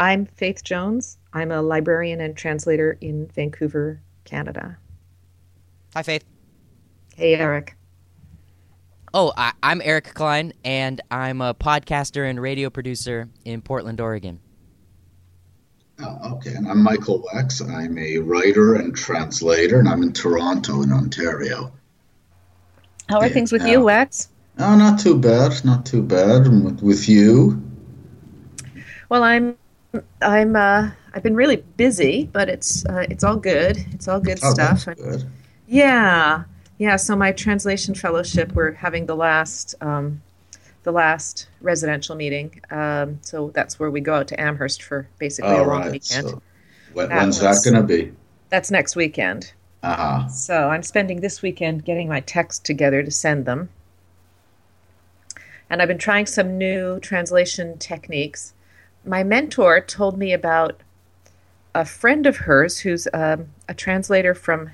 I'm Faith Jones. I'm a librarian and translator in Vancouver, Canada. Hi, Faith. Hey, Eric. Oh, I, I'm Eric Klein, and I'm a podcaster and radio producer in Portland, Oregon. Oh, okay, and I'm Michael Wex. I'm a writer and translator, and I'm in Toronto, in Ontario. How are Yeah, things with yeah. you, Wex? Oh, not too bad, not too bad. And With, with you? Well, I'm I'm uh I've been really busy, but it's uh, it's all good. It's all good Oh, stuff. good. Yeah, yeah. So my translation fellowship, we're having the last um, the last residential meeting. Um, so that's where we go out to Amherst for basically a All long right. weekend. So, when, when's that going to be? That's next weekend. Uh huh. So I'm spending this weekend getting my text together to send them. And I've been trying some new translation techniques. My mentor told me about a friend of hers who's um, a translator from,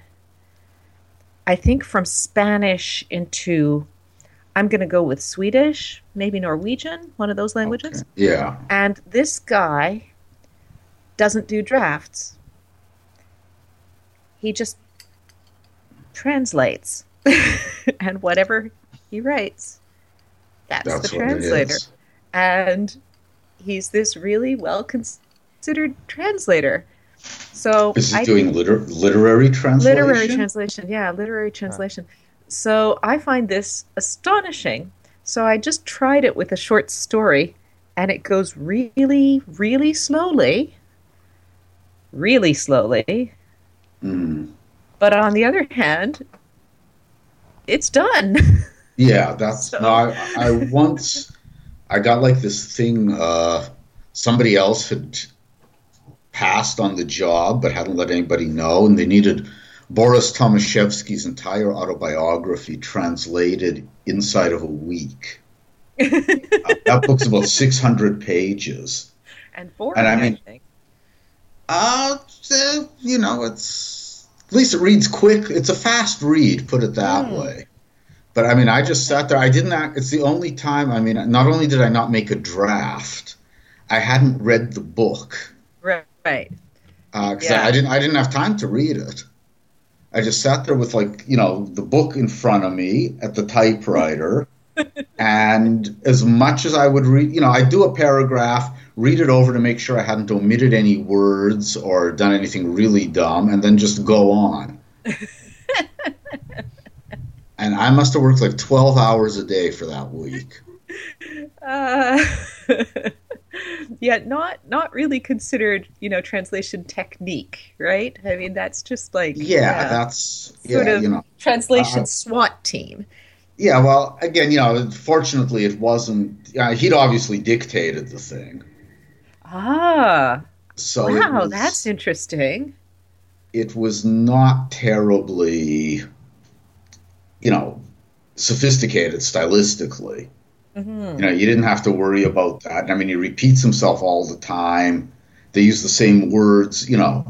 I think, from Spanish into, I'm going to go with Swedish, maybe Norwegian, one of those languages. Okay. Yeah. And this guy doesn't do drafts. He just translates. and whatever he writes, that's, That's the translator. And he's this really well considered translator. So Is he I doing liter- literary translation? literary translation yeah literary translation so i find this astonishing so i just tried it with a short story and it goes really really slowly really slowly Mm. but on the other hand it's done Yeah, that's So- no. I, I once I got like this thing. Uh, somebody else had passed on the job, but hadn't let anybody know, and they needed Boris Thomashefsky's entire autobiography translated inside of a week. Uh, that book's about six hundred pages. and boring And I I, mean- think Uh, you know, it's at least it reads quick. It's a fast read, put it that Hmm. way. But I mean, I just sat there. I didn't. Act, it's the only time. I mean, not only did I not make a draft, I hadn't read the book right, uh, because Yeah. I, I didn't. I didn't have time to read it. I just sat there with like you know the book in front of me at the typewriter, and as much as I would read, you know, I do a paragraph, read it over to make sure I hadn't omitted any words or done anything really dumb, and then just go on. and I must have worked like twelve hours a day for that week. Uh, yeah, not not really considered, you know, translation technique, right? I mean, that's just like Yeah, that's yeah, of you know. translation uh, SWAT team. Yeah, well, again, you know, fortunately, it wasn't. Uh, he'd obviously dictated the thing, Ah, so wow, was, that's interesting. it was not terribly, you know, sophisticated stylistically. hmm You know, you didn't have to worry about that. I mean, he repeats himself all the time. They use the same words, you know,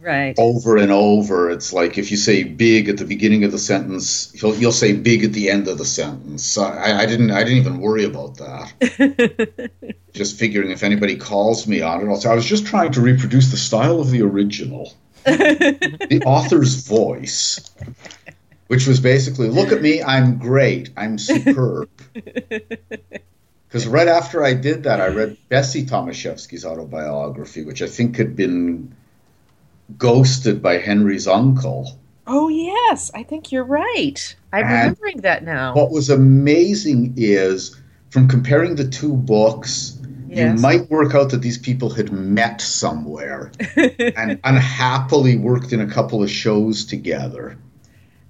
Right. over and over. It's like if you say "big" at the beginning of the sentence, he'll, you'll say "big" at the end of the sentence. So I, I didn't, I didn't even worry about that. just figuring if anybody calls me on it, I'll say I was just trying to reproduce the style of the original, the author's voice, which was basically, "Look at me, I'm great, I'm superb." Because right after I did that, I read Bessie Thomashefsky's autobiography, which I think had been ghosted by Henry's uncle. oh yes, I think you're right. I'm And- remembering that now. What was amazing is from comparing the two books, Yes. you might work out that these people had met somewhere and unhappily worked in a couple of shows together.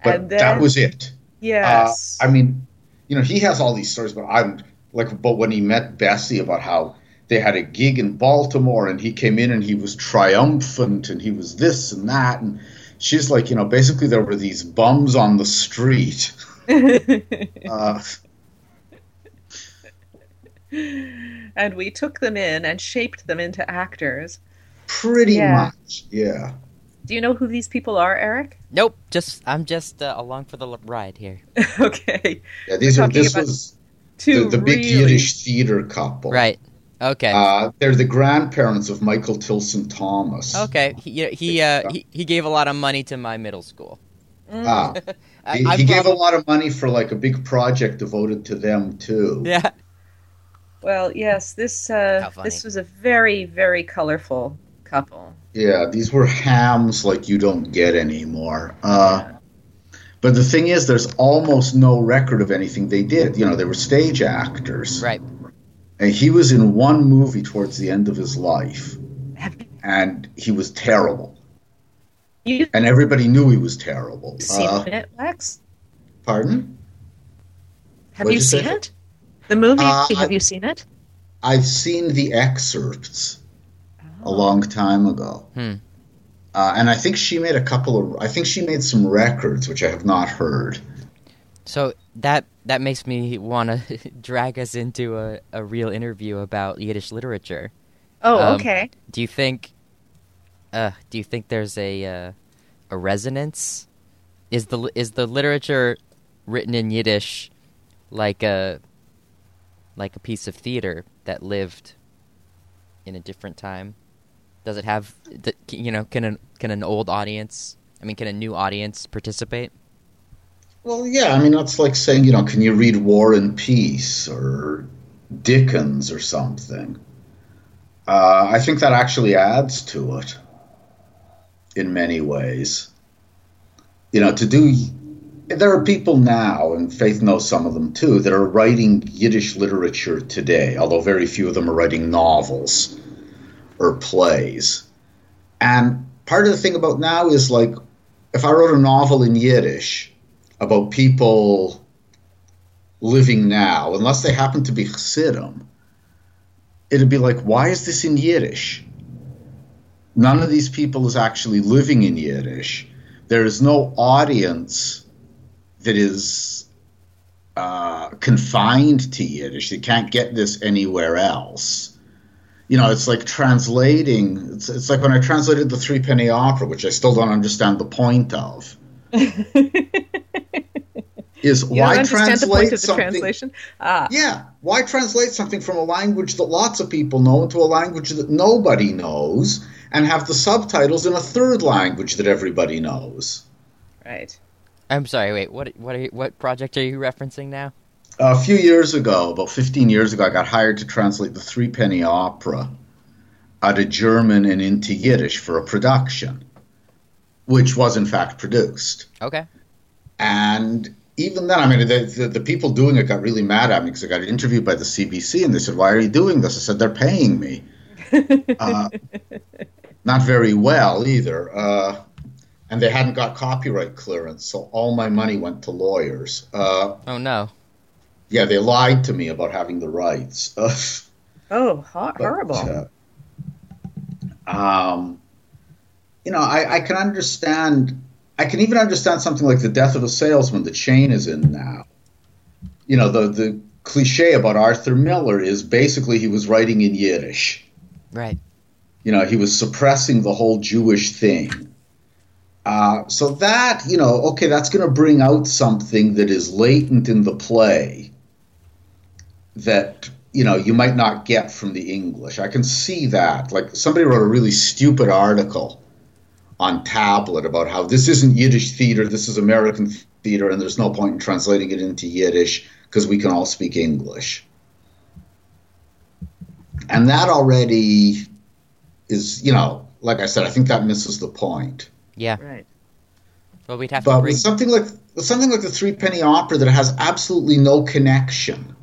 But And then- that was it. yes. Uh, I mean, you know, he has all these stories, but I'm like, but when he met Bessie about how they had a gig in Baltimore and he came in and he was triumphant and he was this and that. And she's like, you know, basically there were these bums on the street. Uh, and we took them in and shaped them into actors. pretty Yeah. much, yeah. Do you know who these people are, Eric? Nope, just I'm just uh, along for the ride here. okay. Yeah, these We're are this was Two the, the big really, Yiddish theater couple. Right. Okay. Uh, they're the grandparents of Michael Tilson Thomas. okay. He he, uh, he he gave a lot of money to my middle school. Ah, I, he, I he gave a lot of money for like a big project devoted to them too. Yeah. Well, yes, this uh, How funny. this was a very very colorful couple. Yeah, these were hams like you don't get anymore. Uh, but the thing is, there's almost no record of anything they did. You know, they were stage actors. Right. And he was in one movie towards the end of his life, and he was terrible. you And everybody knew he was terrible. seen Uh, it, Wex? pardon? Have what'd you you say? seen it? The movie? Uh, have you seen it? I've seen the excerpts a long time ago. Hmm. Uh, and I think she made a couple of. I think she made some records, which I have not heard. So that that makes me want to drag us into a, a real interview about Yiddish literature. Oh, um, okay. Do you think? Uh, do you think there's a uh, a resonance? Is the is the literature written in Yiddish like a like a piece of theater that lived in a different time? Does it have you know can an can an old audience? I mean, can a new audience participate? Well, yeah, I mean that's like saying, you know, can you read War and Peace or Dickens or something? Uh, I think that actually adds to it in many ways. You know, to do. There are people now, and Faith knows some of them too, that are writing Yiddish literature today, although very few of them are writing novels or plays. And part of the thing about now is like, if I wrote a novel in Yiddish, about people living now, unless they happen to be Chassidim, it'd be like, why is this in Yiddish? None of these people is actually living in Yiddish. There is no audience that is uh, confined to Yiddish. They can't get this anywhere else. You know, it's like translating. It's, it's like when I translated the Three Penny Opera, which I still don't understand the point of. Is You why don't understand the translate point of the something? translation? Ah, Yeah, why translate something from a language that lots of people know into a language that nobody knows, and have the subtitles in a third language that everybody knows? right. I'm sorry. Wait. What? What? Are you, what project are you referencing now? A few years ago, about 15 years ago, I got hired to translate the Three Penny Opera out of German and into Yiddish for a production, which was in fact produced. Okay. And even then, I mean, the, the, the people doing it got really mad at me because I got interviewed by the CBC and they said, Why are you doing this? I said, They're paying me. uh, not very well either. Uh, and they hadn't got copyright clearance, so all my money went to lawyers. Uh, Oh no. Yeah, they lied to me about having the rights. Uh, Oh, ho- but, horrible. uh, um, you know, I, I can understand. I can even understand something like the death of a salesman The chain is in now. You know, the the cliche about Arthur Miller is basically he was writing in Yiddish. Right. You know, he was suppressing the whole Jewish thing. Uh, so that you know, okay, that's going to bring out something that is latent in the play that you know you might not get from the English. I can see that. Like somebody wrote a really stupid article on Tablet about how this isn't Yiddish theater, this is American theater, and there's no point in translating it into Yiddish because we can all speak English. And that already is, you know, like I said, I think that misses the point. Yeah. Right. Well, we'd have to But bring. with something like something like the Three Penny Opera that has absolutely no connection,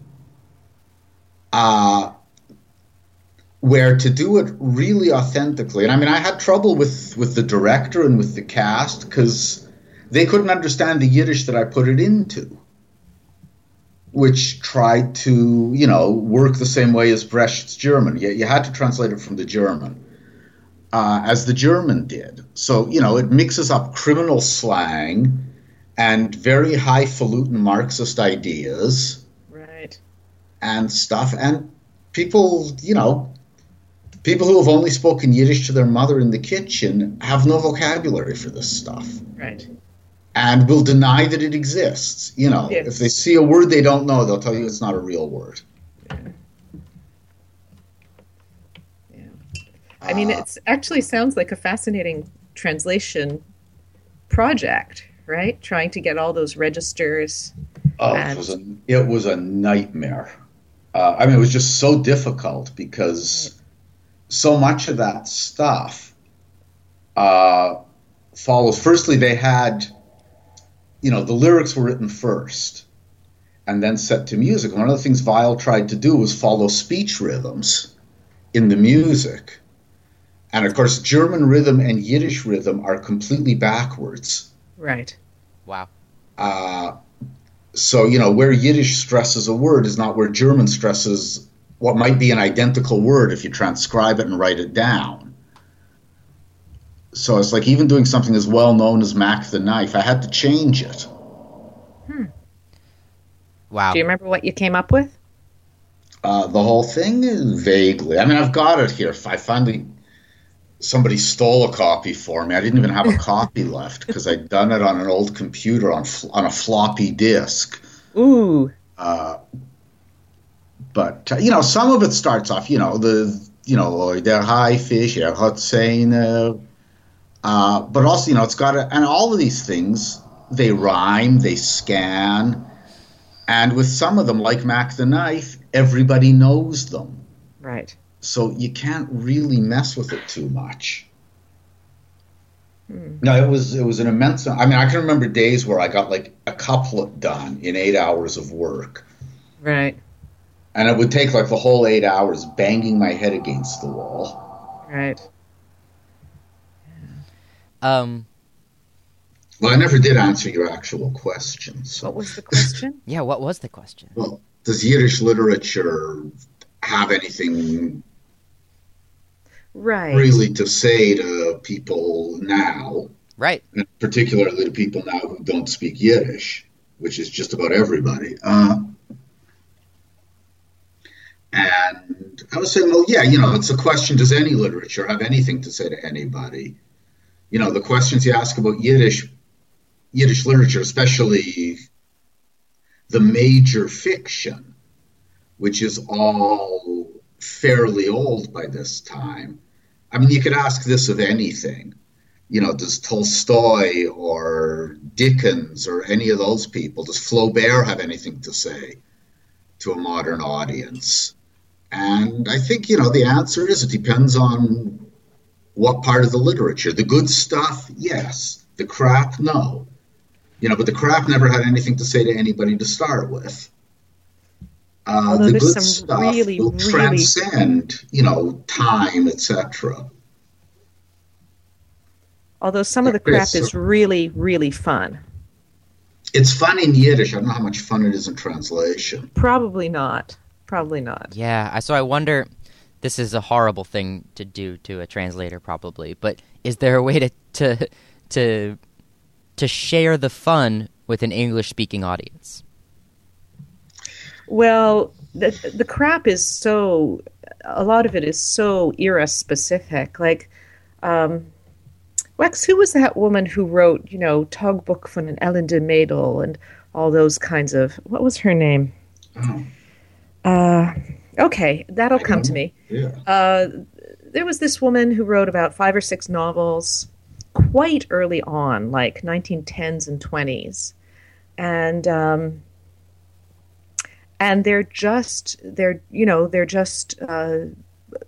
uh, where to do it really authentically, and I mean, I had trouble with with the director and with the cast because they couldn't understand the Yiddish that I put it into, which tried to you know work the same way as Brecht's German. You, you had to translate it from the German uh, as the German did. So, you know, it mixes up criminal slang and very highfalutin Marxist ideas. And stuff. And people, you know, people who have only spoken Yiddish to their mother in the kitchen have no vocabulary for this stuff Right. and will deny that it exists. You know, Yes. if they see a word they don't know, they'll tell you it's not a real word. Yeah. I mean, Uh, it actually sounds like a fascinating translation project, right? Trying to get all those registers. Oh, it was a it was a nightmare. Uh, I mean, it was just so difficult because so much of that stuff uh, follows. Firstly, they had, you know, the lyrics were written first and then set to music. One of the things Weill tried to do was follow speech rhythms in the music. And of course, German rhythm and Yiddish rhythm are completely backwards. Right. Wow. Uh, so, you know, where Yiddish stresses a word is not where German stresses what might be an identical word if you transcribe it and write it down. So it's like even doing something as well known as Mack the Knife, I had to change it. Hmm. Wow. Do you remember what you came up with? Uh, the whole thing, vaguely. I mean, I've got it here. I finally somebody stole a copy for me. I didn't even have a copy left because I'd done it on an old computer on on a floppy disk. Ooh. Uh, but uh, you know, some of it starts off, you know, the you know, der Haifisch, er hat seine, uh, but also, you know, it's got a, and all of these things they rhyme, they scan, and with some of them, like Mack the Knife, everybody knows them, Right. So you can't really mess with it too much. No, it was it was an immense. I mean, I can remember days where I got like a couplet done in eight hours of work. Right. And it would take like the whole eight hours banging my head against the wall. Right. Um. Well, I never did answer your actual question. So, What was the question? Yeah. What was the question? well, does Yiddish literature have anything Right. really to say to people now, Right. and particularly to people now who don't speak Yiddish, which is just about everybody? Uh, and I was saying, well, yeah, you know, it's a question: Does any literature have anything to say to anybody? You know, the questions you ask about Yiddish, Yiddish literature, especially the major fiction, which is all fairly old by this time. I mean, you could ask this of anything. You know, does Tolstoy or Dickens or any of those people, does Flaubert have anything to say to a modern audience? And I think, you know, the answer is it depends on what part of the literature. The good stuff, yes. The crap, no. You know, but the crap never had anything to say to anybody to start with. Uh, the good some stuff really, will really- transcend, you know, time, etc. Although some of the crap is is really, really fun. It's fun in Yiddish. I don't know how much fun it is in translation. Probably not. Probably not. Yeah. So I wonder. This is a horrible thing to do to a translator, probably. But is there a way to to to to share the fun with an English-speaking audience? Well, the the crap is so a lot of it is so era specific. Like, um, Wex, who was that woman who wrote, you know, Tagebuch von an Elende Mädel and all those kinds of what was her name? Oh, Uh, okay, that'll come to me. yeah. Uh, there was this woman who wrote about five or six novels quite early on, like 1910s and 20s, and um, and they're just they're you know they're just uh,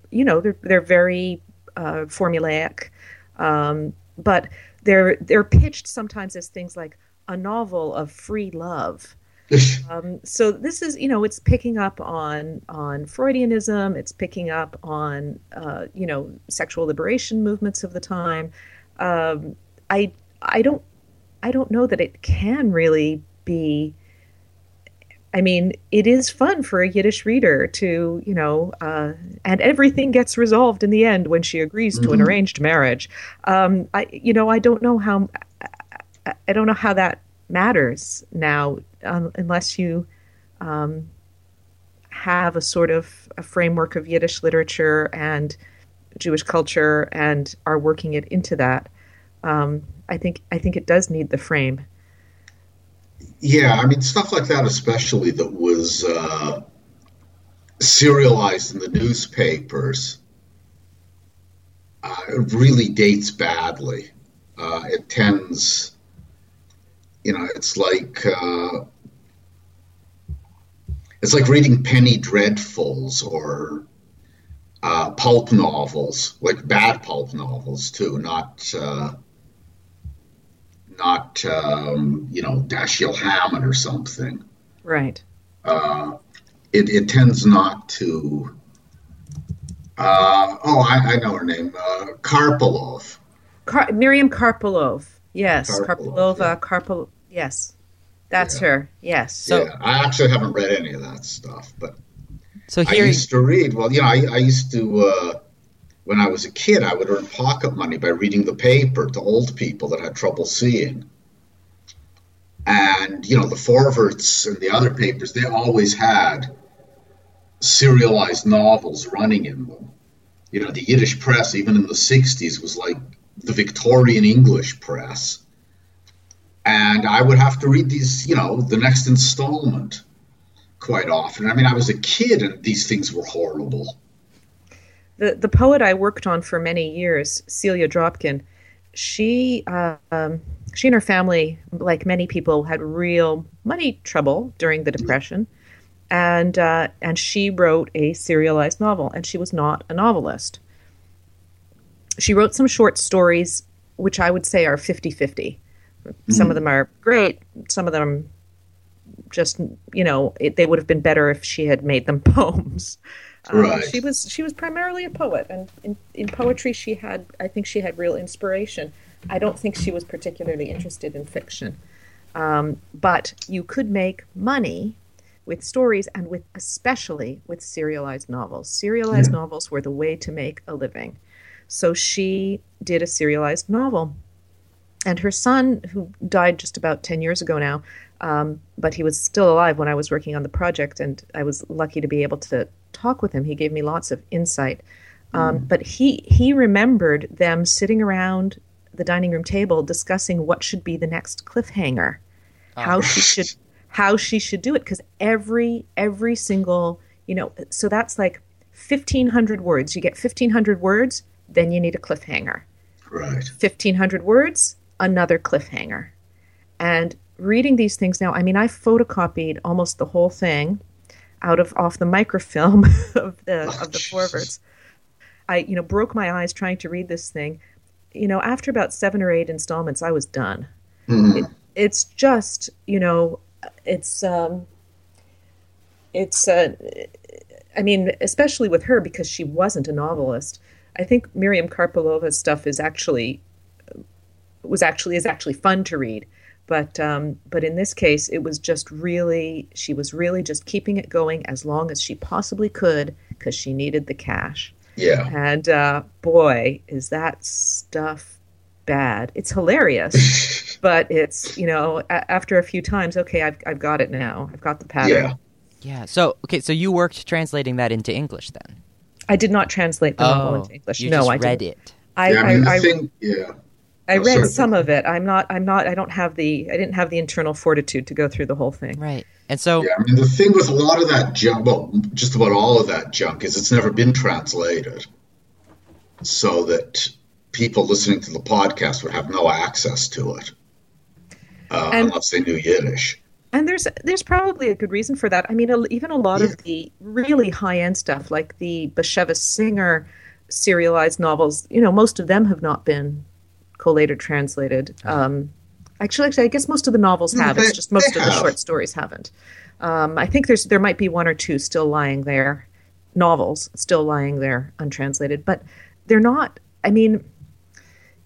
you know they're they're very uh, formulaic, um, but they're they're pitched sometimes as things like a novel of free love. Um, so this is, you know, it's picking up on on Freudianism. It's picking up on, uh, you know, sexual liberation movements of the time. Um, I I don't I don't know that it can really be. I mean, it is fun for a Yiddish reader to, you know, uh, and everything gets resolved in the end when she agrees to an Mhm. arranged marriage. Um, I, you know, I don't know how, I- I don't know how that matters now, um, unless you um, have a sort of a framework of Yiddish literature and Jewish culture and are working it into that. Um, I think I think it does need the frame. Yeah, I mean, stuff like that, especially that was uh, serialized in the newspapers. uh, it really dates badly. Uh, it tends, you know, it's like uh, it's like reading penny dreadfuls or uh, pulp novels, like bad pulp novels too, not uh, not um, you know Dashiell Hammett or something. Right. Uh, it, it tends not to. Uh, oh, I, I, know her name, uh, Karpilov. Car- Miriam Karpilov. Yes, Karpilov, Karpilova. yeah. Karpil. Yes, that's Yeah. her. Yes. So- yeah, I actually haven't read any of that stuff, but So I used to read. Well, you know, I, I used to. Uh, when I was a kid, I would earn pocket money by reading the paper to old people that had trouble seeing. And you know, the Forverts and the other papers, they always had serialized novels running in them. You know, the Yiddish press, even in the '60s, was like the Victorian English press. And I would have to read these, you know, the next installment quite often. I mean, I was a kid and these things were horrible. The the poet I worked on for many years, Celia Dropkin, she uh, um, she and her family, like many people, had real money trouble during the Depression, and uh, and she wrote a serialized novel, and she was not a novelist. She wrote some short stories, which I would say are 50-50. Some of them are great, some of them just you know it, they would have been better if she had made them poems. Um, Right. She was she was primarily a poet, and in, in poetry she had I think she had real inspiration. I don't think she was particularly interested in fiction, um, but you could make money with stories and with especially with serialized novels. Serialized novels were the way to make a living. So she did a serialized novel and her son, who died just about 10 years ago now, um, but he was still alive when I was working on the project, and I was lucky to be able to talk with him. He gave me lots of insight. Um, But he, he remembered them sitting around the dining room table discussing what should be the next cliffhanger, how she should how she should do it because every every single you know so that's like 1500 words you get 1500 words then you need a cliffhanger Right. 1500 words, another cliffhanger. And reading these things now, I mean, I photocopied almost the whole thing out of off the microfilm of the Oh, of the forwards. I, you know, broke my eyes trying to read this thing. You know, after about seven or eight installments, I was done. It, it's just, you know, it's um, it's uh, I mean, especially with her because she wasn't a novelist. I think Miriam Karpilova's stuff is actually was actually is actually fun to read, but um, but in this case, it was just really she was really just keeping it going as long as she possibly could because she needed the cash. Yeah. And uh, boy, is that stuff bad! It's hilarious, but it's you know a- after a few times, okay, I've I've got it now. I've got the pattern. Yeah. yeah. So okay, so you worked translating that into English then? I did not translate the novel into English. Oh, you no, just I read didn't. it. I, yeah, I mean, I, I, thing, yeah. I read sorry. some of it. I'm not. I'm not. I don't have the. I didn't have the internal fortitude to go through the whole thing. Right. And so Yeah, I mean, the thing with a lot of that junk, well, just about all of that junk, is it's never been translated. So that people listening to the podcast would have no access to it uh, And- unless they knew Yiddish. And there's there's probably a good reason for that. I mean, a, even a lot of the really high end stuff, like the Bashevis Singer serialized novels, you know, most of them have not been collated translated. Um, actually, actually, I guess most of the novels have. they- it's just most of the short stories haven't. Um, I think there's there might be one or two still lying there, novels still lying there untranslated, but they're not. I mean,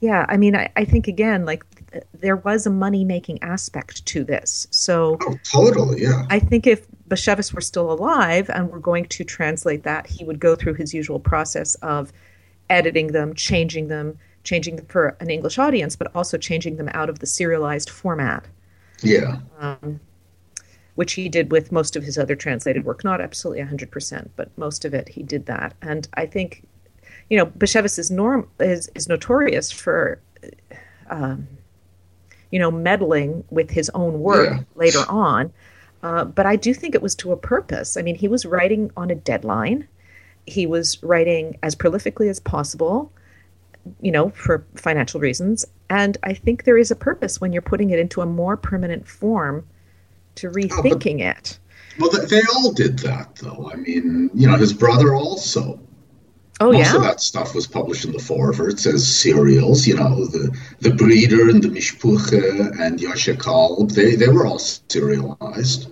yeah, I mean, I, I think again, like th- there was a money making aspect to this, so. Oh, totally, yeah. I think if Bashevis were still alive and were going to translate that, he would go through his usual process of editing them, changing them, changing them for an English audience, but also changing them out of the serialized format, Yeah. which he did with most of his other translated work. Not absolutely 100%, but most of it he did that. And I think, you know, Bashevis is, norm- is, is notorious for. Um, you know, meddling with his own work Yeah. later on. Uh, but I do think it was to a purpose. I mean, he was writing on a deadline. He was writing as prolifically as possible. You know, for financial reasons. And I think there is a purpose when you're putting it into a more permanent form to rethinking oh, it. Well, they all did that, though. I mean, you know, his brother also. Oh Most yeah. of that stuff was published in the Forwards as serials. You know, the the Breeder and the Mishpuche and Yoshe Kalb, they they were all serialized.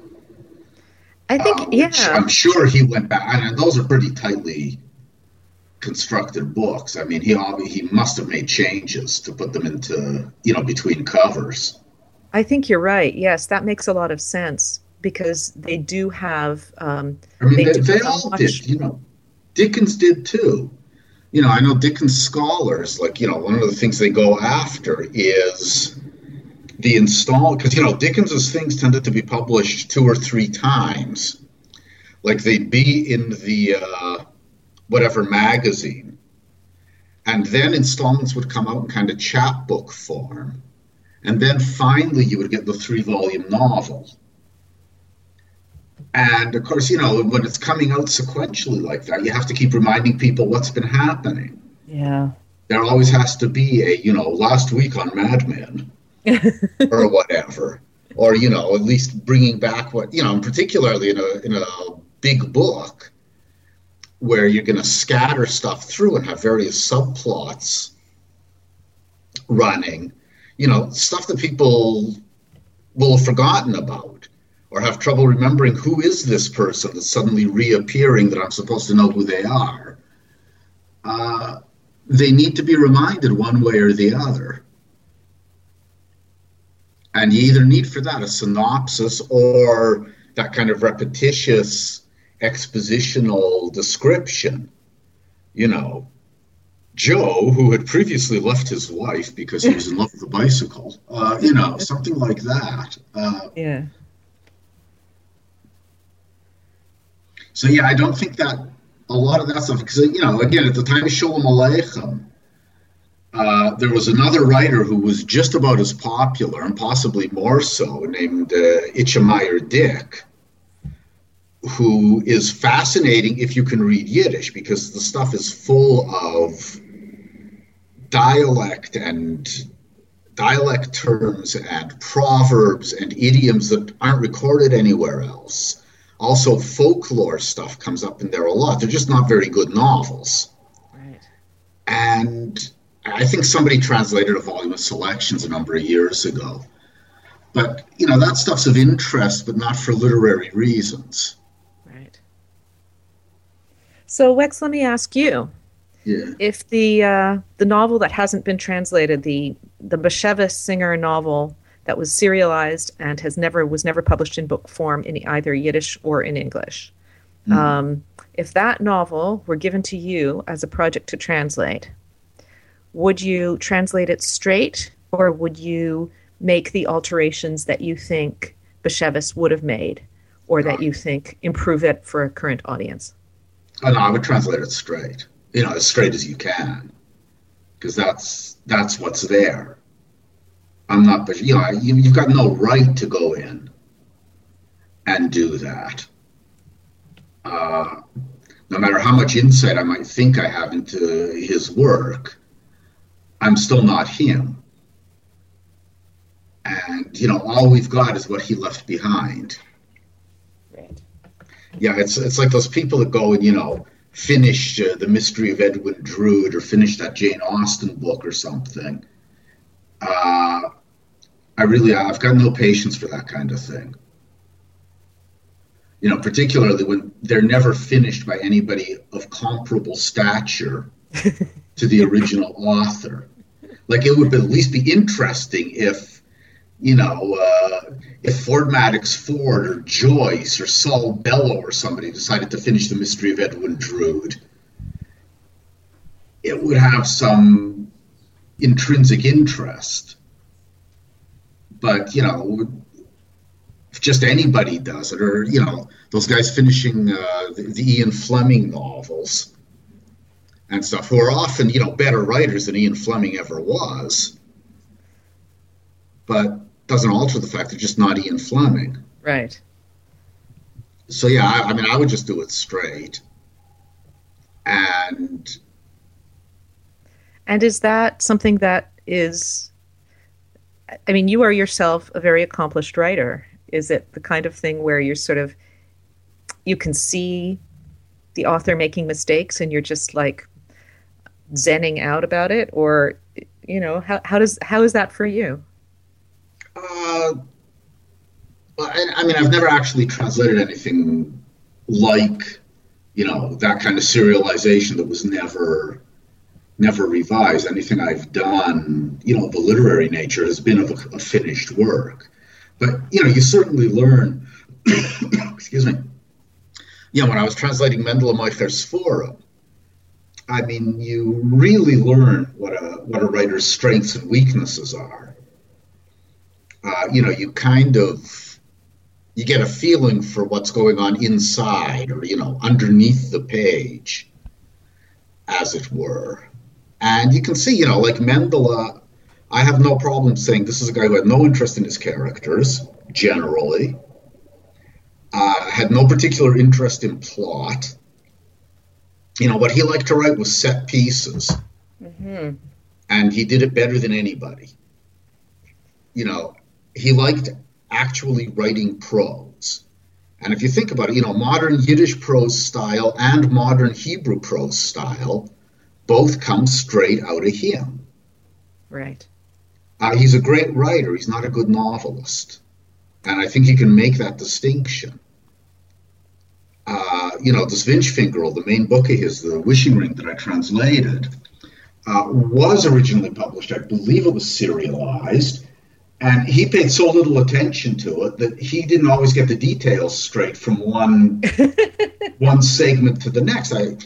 I think Um, yeah. I'm sure he went back, and those are pretty tightly constructed books. I mean, he he must have made changes to put them into you know between covers. I think you're right. Yes, that makes a lot of sense because they do have. Um, I mean, They they, they all much. did. You know, Dickens did too. You know, I know Dickens scholars like you know one of the things they go after is the install because you know Dickens's things tended to be published two or three times, like they'd be in the uh, whatever magazine, and then installments would come out in kind of chapbook form, and then finally you would get the three volume novel. And of course, you know, when it's coming out sequentially like that, you have to keep reminding people what's been happening. yeah. There always has to be a, you know, last week on Mad Men or whatever, or you know, at least bringing back what you know, and particularly in a in a big book where you're going to scatter stuff through and have various subplots running, you know, stuff that people will have forgotten about or have trouble remembering who is this person that's suddenly reappearing that I'm supposed to know who they are. Uh, they need to be reminded one way or the other. And you either need for that a synopsis or that kind of repetitious expositional description. You know, Joe, who had previously left his wife because he was in love with a bicycle, uh, you know, something like that. Uh, Yeah. So yeah, I don't think that a lot of that stuff because you know again at the time of Sholem Aleichem, uh, there was another writer who was just about as popular and possibly more so, named uh, Itchemeyer Dick, who is fascinating if you can read Yiddish because the stuff is full of dialect and dialect terms and proverbs and idioms that aren't recorded anywhere else. Also, folklore stuff comes up in there a lot. They're just not very good novels. Right. And I think somebody translated a volume of selections a number of years ago. But, you know, that stuff's of interest, but not for literary reasons. So, Wex, let me ask you: Yeah. if the uh, the novel that hasn't been translated, the the Bashevis Singer novel that was serialized and has never was never published in book form in either Yiddish or in English, um, if that novel were given to you as a project to translate, would you translate it straight, or would you make the alterations that you think Bashevis would have made, or that you think improve it for a current audience? No, I would translate it straight. You know, as straight as you can, because that's that's what's there. I'm not, but you know, you, you've got no right to go in and do that. Uh, no matter how much insight I might think I have into his work, I'm still not him. And you know, all we've got is what he left behind. Yeah, it's it's like those people that go and you know finish uh, the Mystery of Edwin Drood or finish that Jane Austen book or something. Uh, I really I've got no patience for that kind of thing. You know, particularly when they're never finished by anybody of comparable stature to the original author. Like it would at least be interesting if you know, uh, if Ford Madox Ford or Joyce or Saul Bellow or somebody decided to finish the mystery of Edwin Drood, it would have some intrinsic interest. But, you know, if just anybody does it, or, you know, those guys finishing uh, the, the Ian Fleming novels and stuff, who are often, you know, better writers than Ian Fleming ever was. But doesn't alter the fact they're just not Ian Fleming. Right. So yeah, I, I mean, I would just do it straight, and And is that something that is? I mean, you are yourself a very accomplished writer. Is it the kind of thing where you're sort of you can see the author making mistakes and you're just like zenning out about it, or you know, how how does how is that for you? Uh, I, mean, I've never actually translated anything like you know that kind of serialization that was never never revised. Anything I've done, you know, the literary nature has been of a, a finished work. But you know, you certainly learn. excuse me. Yeah, when I was translating Mendele Sforim, I mean, you really learn what a what a writer's strengths and weaknesses are. Uh, you know, you kind of you get a feeling for what's going on inside or you know underneath the page, as it were, and you can see, you know, like Mendele, I have no problem saying this is a guy who had no interest in his characters generally uh, had no particular interest in plot. You know, what he liked to write was set pieces. Mm-hmm. And he did it better than anybody. You know, he liked actually writing prose. And if you think about it, you know, modern Yiddish prose style and modern Hebrew prose style both come straight out of him. Right. Uh, he's a great writer. He's not a good novelist. And I think you can make that distinction uh, you know, the Vintshfingerl, the main book of his, the Wishing Ring that I translated, uh, was originally published. I believe it was serialized. And he paid so little attention to it that he didn't always get the details straight from one one segment to the next. I,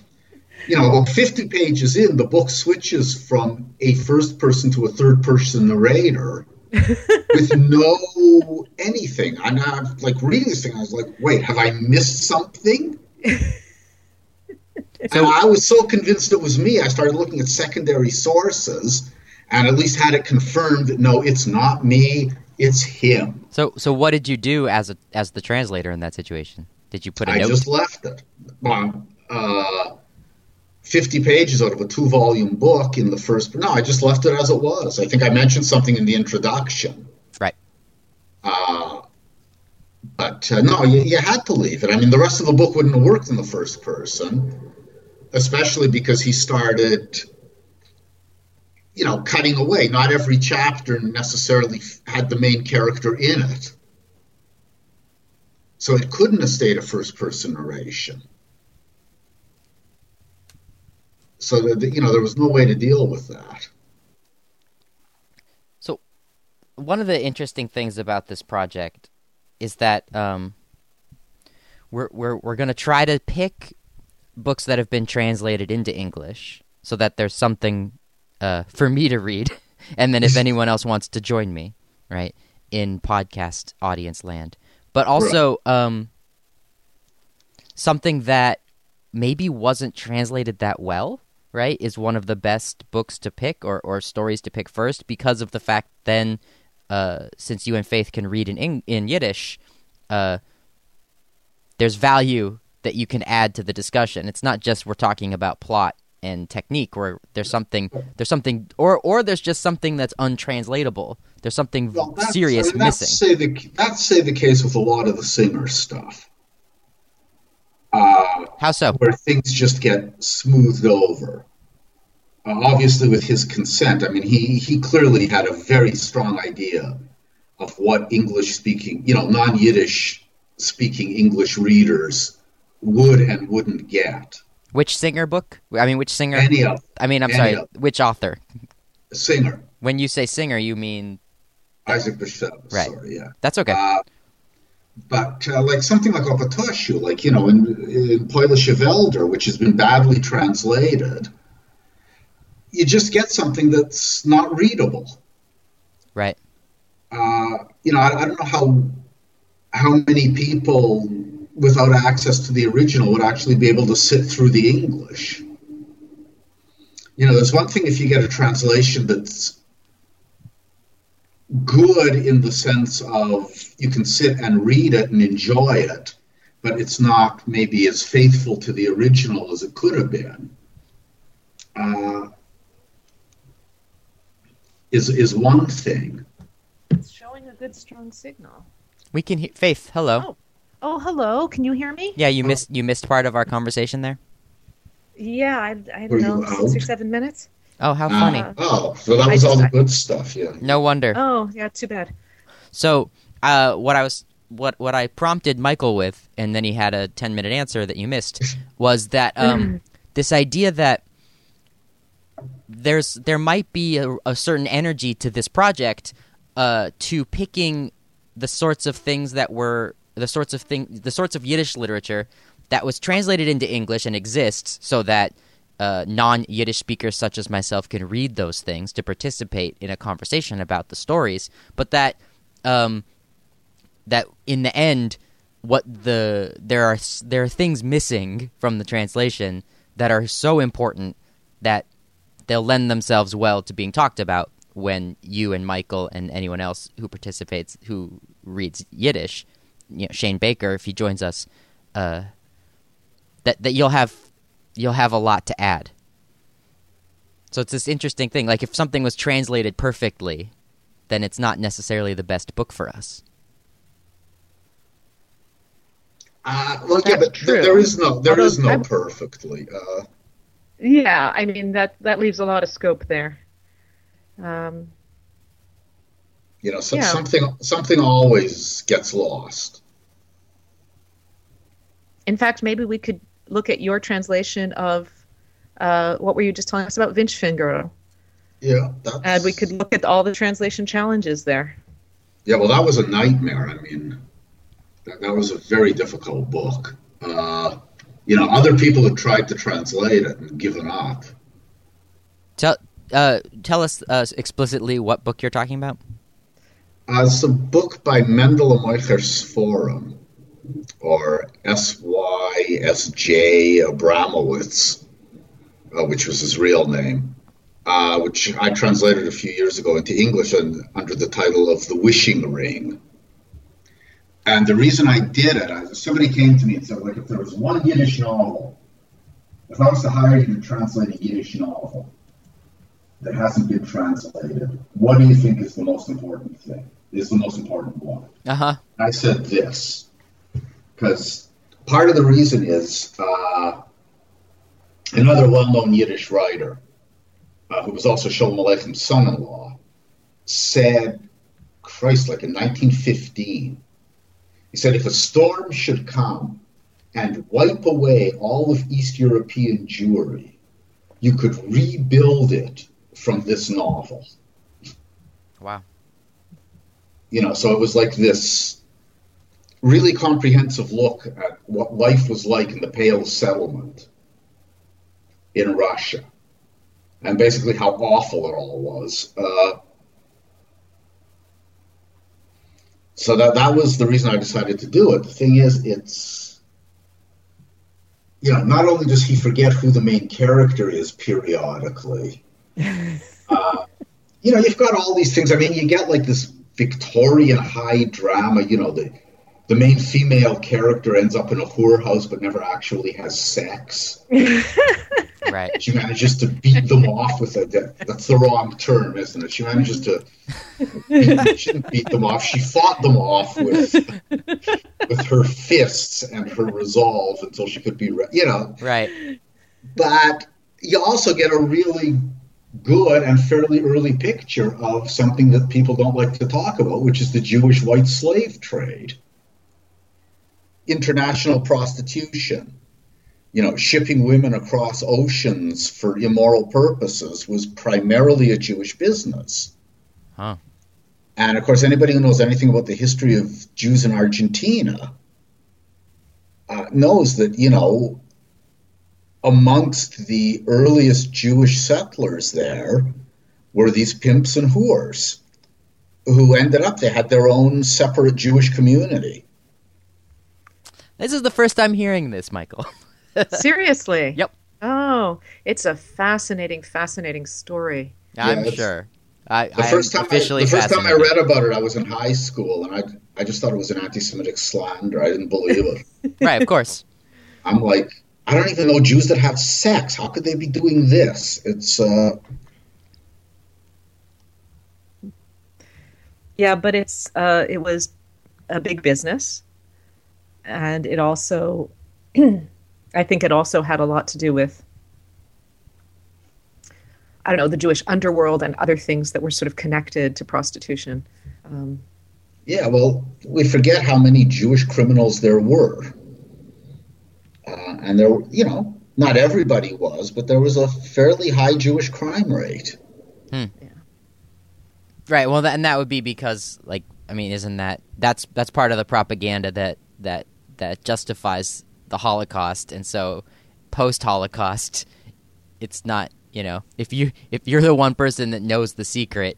you know, about 50 pages in, the book switches from a first person to a third person narrator with no anything. And I'm like reading this thing, I was like, wait, have I missed something? So, and I was so convinced it was me, I started looking at secondary sources and at least had it confirmed that no, it's not me, it's him. So, so what did you do as a as the translator in that situation? Did you put a I note? just left it. Well, uh, 50 pages out of a two volume book in the first. No, I just left it as it was. I think I mentioned something in the introduction. Right. Uh, but uh, no, you, you, had to leave it. I mean, the rest of the book wouldn't have worked in the first person, especially because he started, you know, cutting away. Not every chapter necessarily had the main character in it. So it couldn't have stayed a first person narration. so that you know there was no way to deal with that. So, one of the interesting things about this project is that um, we're we're we're going to try to pick books that have been translated into English, so that there's something uh, for me to read, and then if anyone else wants to join me, right in podcast audience land, but also um, something that maybe wasn't translated that well right, is one of the best books to pick or, or stories to pick first because of the fact then, uh, since you and Faith can read in in Yiddish, uh, there's value that you can add to the discussion. It's not just we're talking about plot and technique, or there's something there's something, or or there's just something that's untranslatable. There's something well, serious I mean, that's missing. Say the, that's say the case with a lot of the singer stuff. Uh, How so? Where things just get smoothed over. Uh, obviously, with his consent. I mean, he, he clearly had a very strong idea of what English speaking, you know, non Yiddish speaking English readers would and wouldn't get. Which singer book? I mean, which singer? Any of. I mean, I'm sorry. Of. Which author? Singer. When you say singer, you mean Isaac Bashevis. Right. Sorry, yeah. That's okay. Uh, but uh, like something like Opatoshu, like you know, in, in Polish which has been badly translated, you just get something that's not readable. Right. Uh, you know, I, I, don't know how how many people without access to the original would actually be able to sit through the English. You know, there's one thing if you get a translation that's good in the sense of you can sit and read it and enjoy it, but it's not maybe as faithful to the original as it could have been. Uh, is is one thing. It's showing a good strong signal. We can hear Faith. Hello. Oh. Oh, hello. Can you hear me? Yeah, you missed you missed part of our conversation there. Yeah, I, I don't know, six or seven minutes. Oh, how funny. Uh, Oh, so that I was all the good stuff. Yeah. no wonder. Oh, yeah, too bad. So, uh, what I was what what I prompted Michael with, and then he had a ten minute answer that you missed, was that um, this idea that there's there might be a, a certain energy to this project uh, to picking the sorts of things that were the sorts of thing the sorts of Yiddish literature that was translated into English and exists so that uh, non Yiddish speakers such as myself can read those things to participate in a conversation about the stories, but that um, that in the end, what the there are there are things missing from the translation that are so important that they'll lend themselves well to being talked about when you and Michael and anyone else who participates who reads Yiddish, you know, Shane Baker, if he joins us, uh, that that you'll have you'll have a lot to add. So it's this interesting thing. Like if something was translated perfectly, then it's not necessarily the best book for us. Uh, well, yeah, but th- there is no there is Although no I'm- perfectly. Uh, Yeah, I mean that that leaves a lot of scope there. Um, you know, so, Yeah. something something always gets lost. in fact, maybe we could look at your translation of uh, what were you just telling us about Vintshfingerl, Yeah, that's, and we could look at all the translation challenges there. Yeah, well, that was a nightmare. I mean, that, that was a very difficult book. Uh, you know, other people have tried to translate it and given up. Tell uh, tell us uh, explicitly what book you're talking about. Uh, it's a book by Mendele Moykher Sforim, or S.Y.S.J. Abramowitz, uh, which was his real name, uh, which I translated a few years ago into English and, under the title of The Wishing Ring. And the reason I did it, I, somebody came to me and said, like, if there was one Yiddish novel, if I was to hire you to translate a Yiddish novel that hasn't been translated, what do you think is the most important thing? Is the most important one? Uh huh. I said this because part of the reason is uh, another well-known Yiddish writer uh, who was also Sholem Aleichem's son-in-law said, Christ, like in 1915, he said, if a storm should come and wipe away all of East European Jewry, you could rebuild it from this novel. Wow. You know so it was like this really comprehensive look at what life was like in the pale settlement in russia and basically how awful it all was uh, so that that was the reason i decided to do it the thing is it's you know not only does he forget who the main character is periodically uh, you know, you've got all these things. I mean, you get like this Victorian high drama. You know, the the main female character ends up in a whorehouse but never actually has sex. Right. She manages to beat them off with a. That's the wrong term, isn't it? She manages to. Beat, she didn't beat them off. She fought them off with with her fists and her resolve until she could be. Re- you know, Right. but you also get a really good and fairly early picture of something that people don't like to talk about, which is the Jewish white slave trade, international prostitution. You know, shipping women across oceans for immoral purposes was primarily a Jewish business. Huh. And of course, anybody who knows anything about the history of Jews in Argentina uh, knows that, you know, amongst the earliest Jewish settlers there were these pimps and whores who ended up, they had their own separate Jewish community. This is the first time hearing this, Michael. Seriously. Yep. Oh, it's a fascinating, fascinating story. I'm it's- sure. I, The first time, I, the first time I read about it, I was in high school, and I, I just thought it was an anti-Semitic slander. I didn't believe it. right, of course. I'm like, I don't even know Jews that have sex. How could they be doing this? It's uh, Yeah, but it's uh, it was a big business, and it also, I think, it also had a lot to do with. I don't know the Jewish underworld and other things that were sort of connected to prostitution. Um, Yeah, well, we forget how many Jewish criminals there were. And there, you know, not everybody was, but there was a fairly high Jewish crime rate. Hmm. Right. Well, that, and that would be because, like, I mean, isn't that that's that's part of the propaganda that that that justifies the Holocaust, and so post Holocaust, it's not you know if you if you're the one person that knows the secret,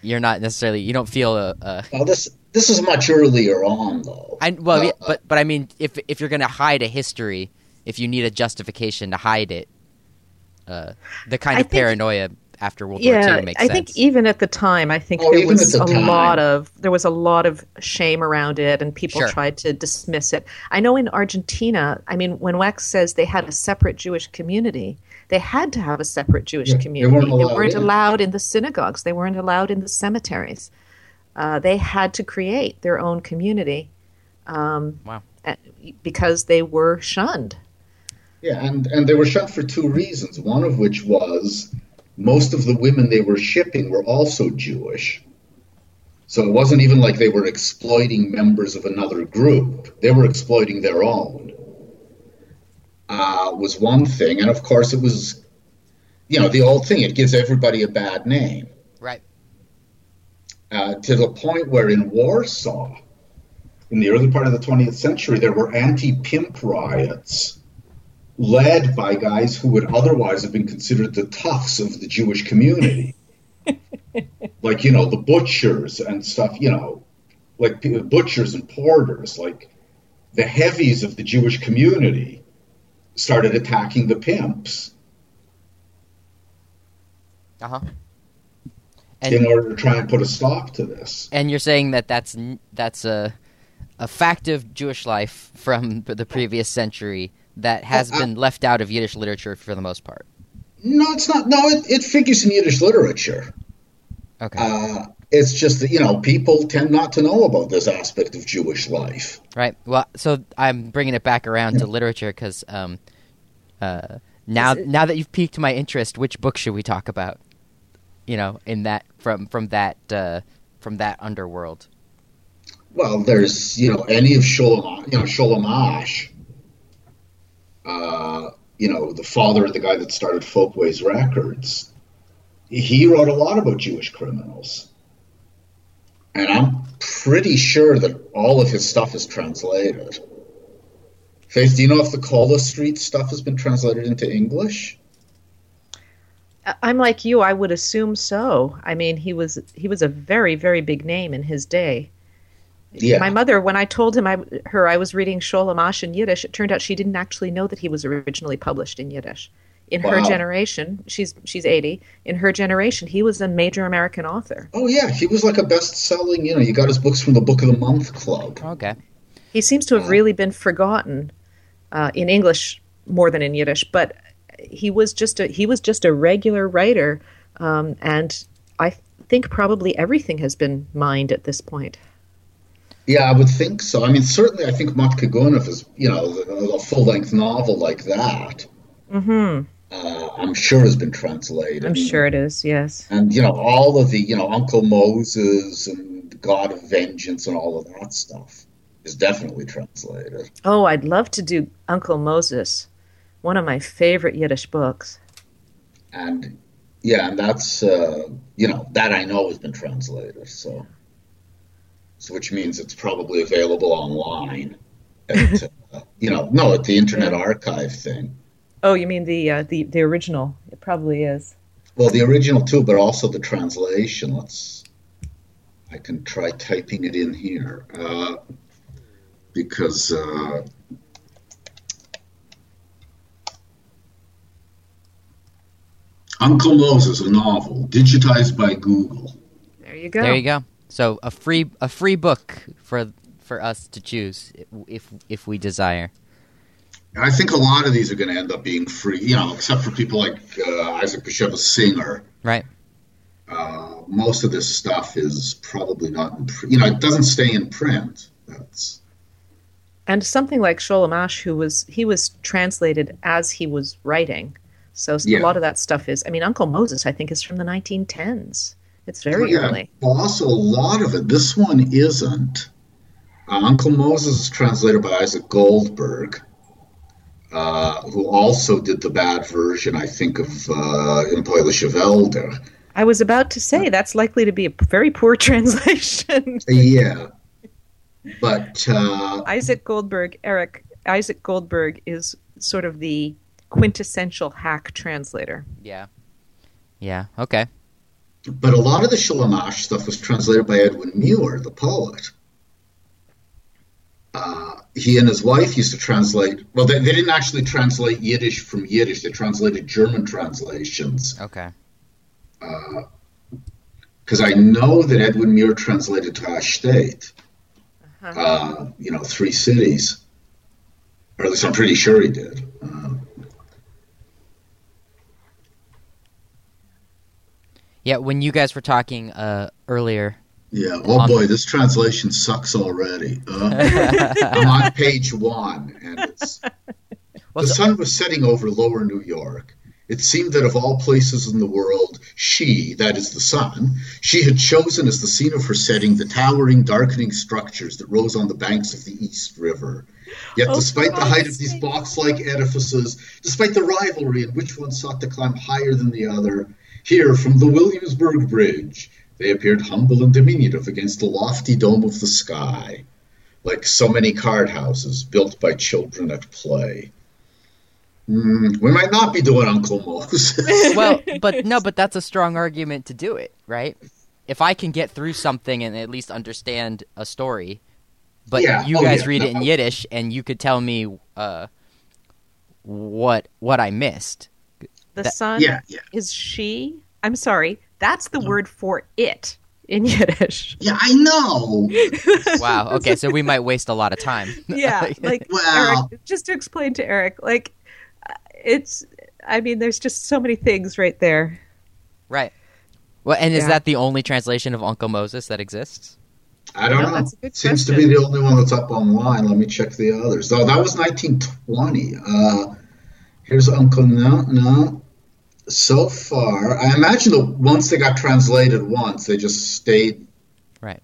you're not necessarily you don't feel a. a Well, this this is much earlier on, though. I well, Uh, yeah, but but I mean, if if you're going to hide a history, if you need a justification to hide it, uh, the kind I of think- paranoia after World War II makes sense. I sense. think even at the time, I think Oh, there was at a time. lot of there was a lot of shame around it, and people Sure. tried to dismiss it. I know in Argentina, I mean, when Wex says they had a separate Jewish community, they had to have a separate Jewish Yeah, they weren't allowed weren't allowed in the synagogues. They weren't allowed in the cemeteries. Uh, they had to create their own community. Um, Wow. uh, Because they were shunned. Yeah, and, and they were shunned for two reasons. One of which was most of the women they were shipping were also Jewish. So it wasn't even like they were exploiting members of another group, they were exploiting their own. Uh, was one thing. And of course, it was, you know, the old thing it gives everybody a bad name. Right. uh, to the point where in Warsaw, in the early part of the 20th century, there were anti pimp riots led by guys who would otherwise have been considered the toughs of the Jewish community. like, you know, the butchers and stuff, you know, like butchers and porters, like the heavies of the Jewish community started attacking the pimps Uh huh. In order to try and put a stop to this. and you're saying that that's that's a a fact of Jewish life from the previous century that has I- been left out of Yiddish literature for the most part. No, it's not. No, it, it figures in Yiddish literature. Okay. Uh, it's just that you know people tend not to know about this aspect of Jewish life. Right. Well, so I'm bringing it back around to literature because um, uh, now now that you've piqued my interest, which book should we talk about? You know, in that from from that uh, from that underworld. Well, there's you know any of Sholem, you know Sholem Asch, uh, you know the father of the guy that started Folkways Records. He wrote a lot about Jewish criminals, and I'm pretty sure that all of his stuff is translated. Faith, do you know if the Cola Street stuff has been translated into English? I- I'm like you. I would assume so. I mean, he was he was a very very big name in his day. Yeah. My mother, when I told him I, her I was reading Sholem Asch in Yiddish, it turned out she didn't actually know that he was originally published in Yiddish. In her generation, she's she's 80. In her generation, he was a major American author. Oh yeah, he was like a best-selling. You know, you got his books from the Book of the Month Club. Okay. He seems to have really been forgotten uh, in English more than in Yiddish, but he was just a he was just a regular writer, um, and I think probably everything has been mined at this point. Yeah, I would think so. I mean, certainly, I think Motke Ganev is, you know, a, a full-length novel like that. hmm Uh, I'm sure has been translated. I'm sure it is. Yes. And you know, all of the, you know, Uncle Moses and God of Vengeance and all of that stuff is definitely translated. Oh, I'd love to do Uncle Moses, one of my favorite Yiddish books. And yeah, and that's, uh, you know, that I know has been translated. So, so which means it's probably available online. At, uh, you know, no, at the Internet Archive thing. Oh, you mean the uh, the the original? It probably is. Well, the original too, but also the translation. Let's. I can try typing it in here uh, because Uncle Moses, a novel, digitized by Google. There you go. There you go. So a free a free book for for us to choose if if we desire. I think a lot of these are going to end up being free, you know, except for people like uh, Isaac Bashevis Singer. Right. Uh, most of this stuff is probably not, in pr- you know, it doesn't stay in print. That's And something like Sholem Asch, who was he was translated as he was writing, so Yeah. a lot of that stuff is. I mean, Uncle Moses, I think, is from the 1910s. It's very yeah. early. Also a lot of it. This one isn't. Uh, Uncle Moses is translated by Isaac Goldberg, uh, who also did the bad version, I think, of uh, In Poylishe Velder. I was about to say that's likely to be a very poor translation. Yeah, but uh, Isaac Goldberg, Eric Isaac Goldberg is sort of the quintessential hack translator. Yeah. Yeah. Okay. but a lot of the Sholem Asch stuff was translated by Edwin Muir, the poet. Uh, he and his wife used to translate. Well, they, they didn't actually translate Yiddish from Yiddish. They translated German translations. Okay. Because I know that Edwin Muir translated Trash State. Uh, you know, three cities, or at least I'm pretty sure he did. Uh, Yeah. When you guys were talking uh, earlier, Yeah. Oh On- boy, this translation sucks already. Uh, I'm on page one, and it's the What's- sun was setting over lower New York. It seemed that of all places in the world, she, that is the sun, she had chosen as the scene of her setting the towering, darkening structures that rose on the banks of the East River. Yet, Oh, despite for the height of these box like edifices, despite the rivalry in which one sought to climb higher than the other, here from the Williamsburg Bridge, they appeared humble and diminutive against the lofty dome of the sky, like so many card houses built by children at play. Mm, we might not be doing Uncle Moses. well, but no, but that's a strong argument to do it, right? If I can get through something and at least understand a story, but Yeah, you oh, guys yeah, read it in Yiddish and you could tell me uh, what what I missed. The That- sun yeah, yeah, is she. I'm sorry, that's the word for it in Yiddish. yeah. I know. Wow. Okay, so we might waste a lot of time. yeah, like Well- Eric, just to explain to Eric, like uh, it's. I mean, there's just so many things right there. right. Well, and is Yeah. that the only translation of Uncle Moses that exists? I don't No, know. that's a good Seems to be the only one that's up online. Let me check the others. Oh, that was 1920. Uh, here's Uncle No. No. So far, I imagine that once they got translated once, they just stayed. Right.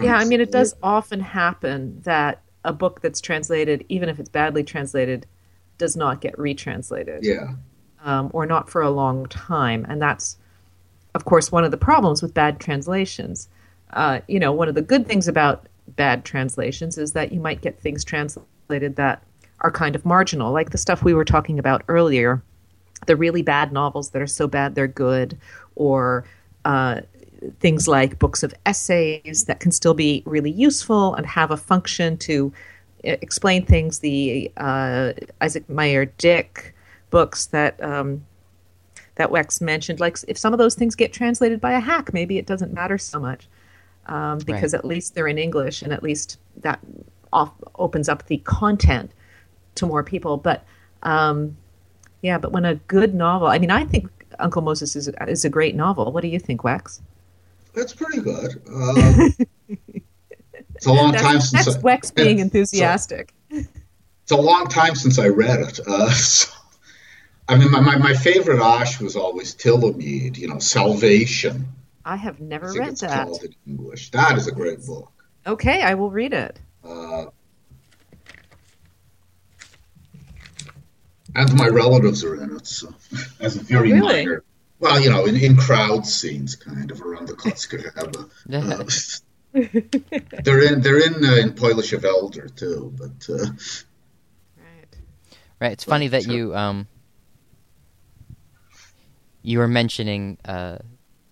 Yeah, I mean, it does often happen that a book that's translated, even if it's badly translated, does not get retranslated. Yeah. um, or not for a long time. And that's, of course, one of the problems with bad translations. Uh, you know, one of the good things about bad translations is that you might get things translated that are kind of marginal, like the stuff we were talking about earlier, the really bad novels that are so bad they're good, or uh, things like books of essays that can still be really useful and have a function to uh, explain things. The uh, Isaac Meyer Dick books that um, that Wex mentioned, like if some of those things get translated by a hack, maybe it doesn't matter so much um, because at least they're in English, and at least that off, opens up the content to more people. But um, yeah, but when a good novel, I mean, I think Uncle Moses is is a great novel. What do you think, Wex? That's pretty good. Uh, it's a long time since that's I, Wex being so- enthusiastic. it's a long time since I read it. Uh, so, I mean, my, my, my favorite Asch was always Tillamede, you know, Salvation. I have never think read it's that. called in English. That is a great book. Okay, I will read it. Uh, and my relatives are in it, so as a very Oh, really? minor. Well, you know, in, in crowd scenes, kind of around the Kotsker rebbe. Uh, they're in they're in uh, in Polish of Elder too, but uh, Right. Right. It's funny that Sure. you um you were mentioning uh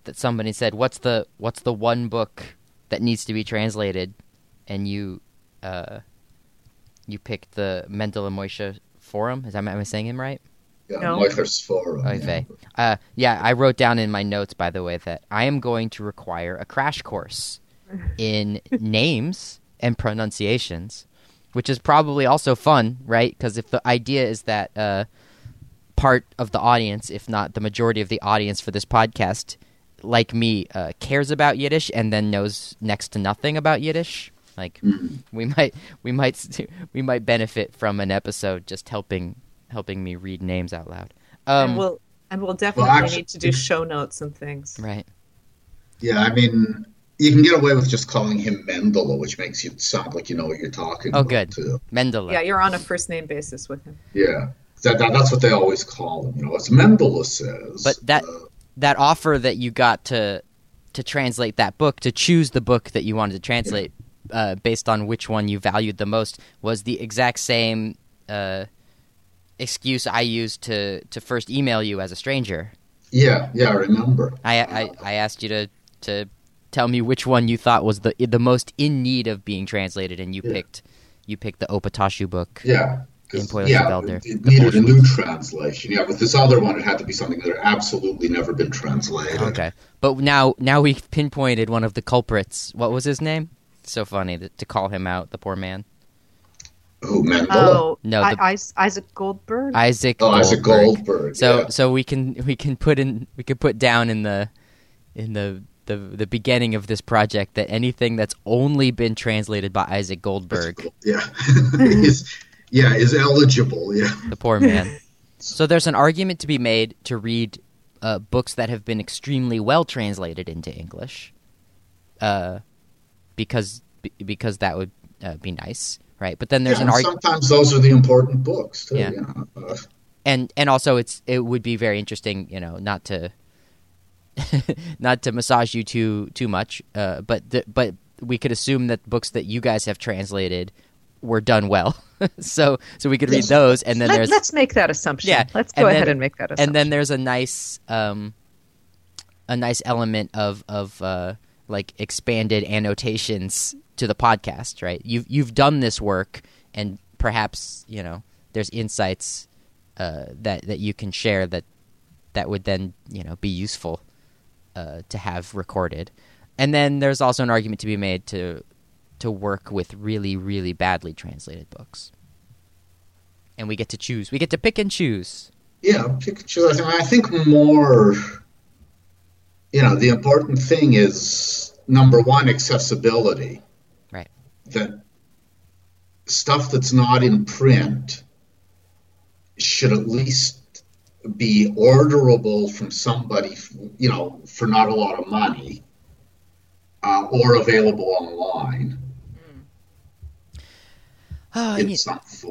that somebody said what's the what's the one book that needs to be translated and you uh you picked the Mendel and Moishe forum. Is that am I saying him right? yeah, No. Moykher Sforim. Oy vey. Uh yeah, I wrote down in my notes by the way that I am going to require a crash course in names and pronunciations, which is probably also fun, right? Because if the idea is that uh, part of the audience, if not the majority of the audience for this podcast, like me, uh, cares about Yiddish and then knows next to nothing about Yiddish. Like we might we might we might benefit from an episode just helping helping me read names out loud. Um, and we'll and we'll definitely actually- need to do show notes and things. right. Yeah, I mean, you can get away with just calling him Mendele, which makes you sound like you know what you're talking Oh, about. good. Too. Mendele. Yeah, you're on a first name basis with him. Yeah, that, that, that's what they always call him. You know, as Mendele says. But that uh, that offer that you got to to translate that book to choose the book that you wanted to translate uh, based on which one you valued the most was the exact same uh, excuse I used to to first email you as a stranger. yeah, yeah, I remember. I I, I asked you to to tell me which one you thought was the the most in need of being translated, and you Yeah. picked you picked the Opatoshu book. Yeah. 'cause, In Poetic yeah, it, it needed a new translation. Yeah, with this other one, it had to be something that had absolutely never been translated. Okay, but now now we've pinpointed one of the culprits. What was his name? So funny that, to call him out, the poor man. Who, Mendele? Oh, No, the- I, Isaac Goldberg. Isaac. Oh, Isaac Goldberg. Goldberg. So yeah. so we can we can put in we can put down in the in the the the beginning of this project that anything that's only been translated by Isaac Goldberg, Yeah. is, yeah, is eligible. Yeah. the poor man. so there's an argument to be made to read uh, books that have been extremely well translated into English, uh, because because that would uh, be nice, right? But then there's Yeah, an argument. sometimes those are the important books, too. Yeah. You know? uh, and and also it's it would be very interesting you know not to not to massage you too too much uh, but the, but we could assume that books that you guys have translated were done well so so we could read those and then Let, there's us make that assumption. Yeah, let's go and ahead then- and make that assumption. and then there's a nice um a nice element of of uh like expanded annotations to the podcast right? You've you've done this work and perhaps you know there's insights uh that that you can share that that would then you know be useful uh to have recorded. And then there's also an argument to be made to to work with really really badly translated books. And we get to choose. We get to pick and choose. Yeah, pick and pictures. I think more, you know, the important thing is number one, accessibility. Right. That stuff that's not in print should at least be orderable from somebody, you know, for not a lot of money, uh, or available online Oh, and you-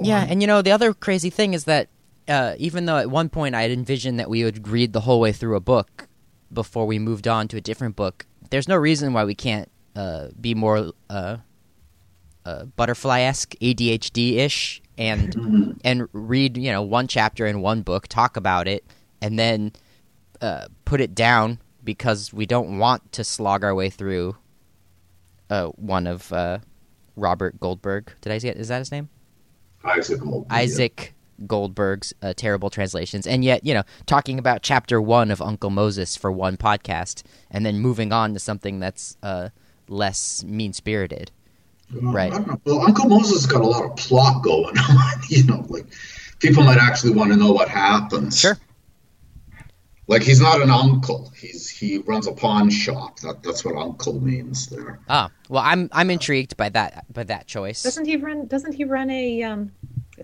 yeah, and you know the other crazy thing is that uh, even though at one point I had envisioned that we would read the whole way through a book before we moved on to a different book, there's no reason why we can't uh, be more uh, uh, butterfly-esque, ADHD-ish, and Mhm. and read you know one chapter in one book, talk about it, and then uh, put it down because we don't want to slog our way through uh, one of uh, Robert Goldberg. Did I say it? Is that his name? Isaac Goldberg. Isaac Goldberg's uh, terrible translations, and yet you know talking about chapter one of Uncle Moses for one podcast, and then moving on to something that's uh, less mean spirited. Well, Right. I don't know. Well, Uncle Moses has got a lot of plot going on. you know, like people might actually want to know what happens. Sure. Like he's not an uncle. He's he runs a pawn shop. That that's what uncle means there. Ah, well, I'm I'm intrigued by that by that choice. doesn't he run? Doesn't he run a um, a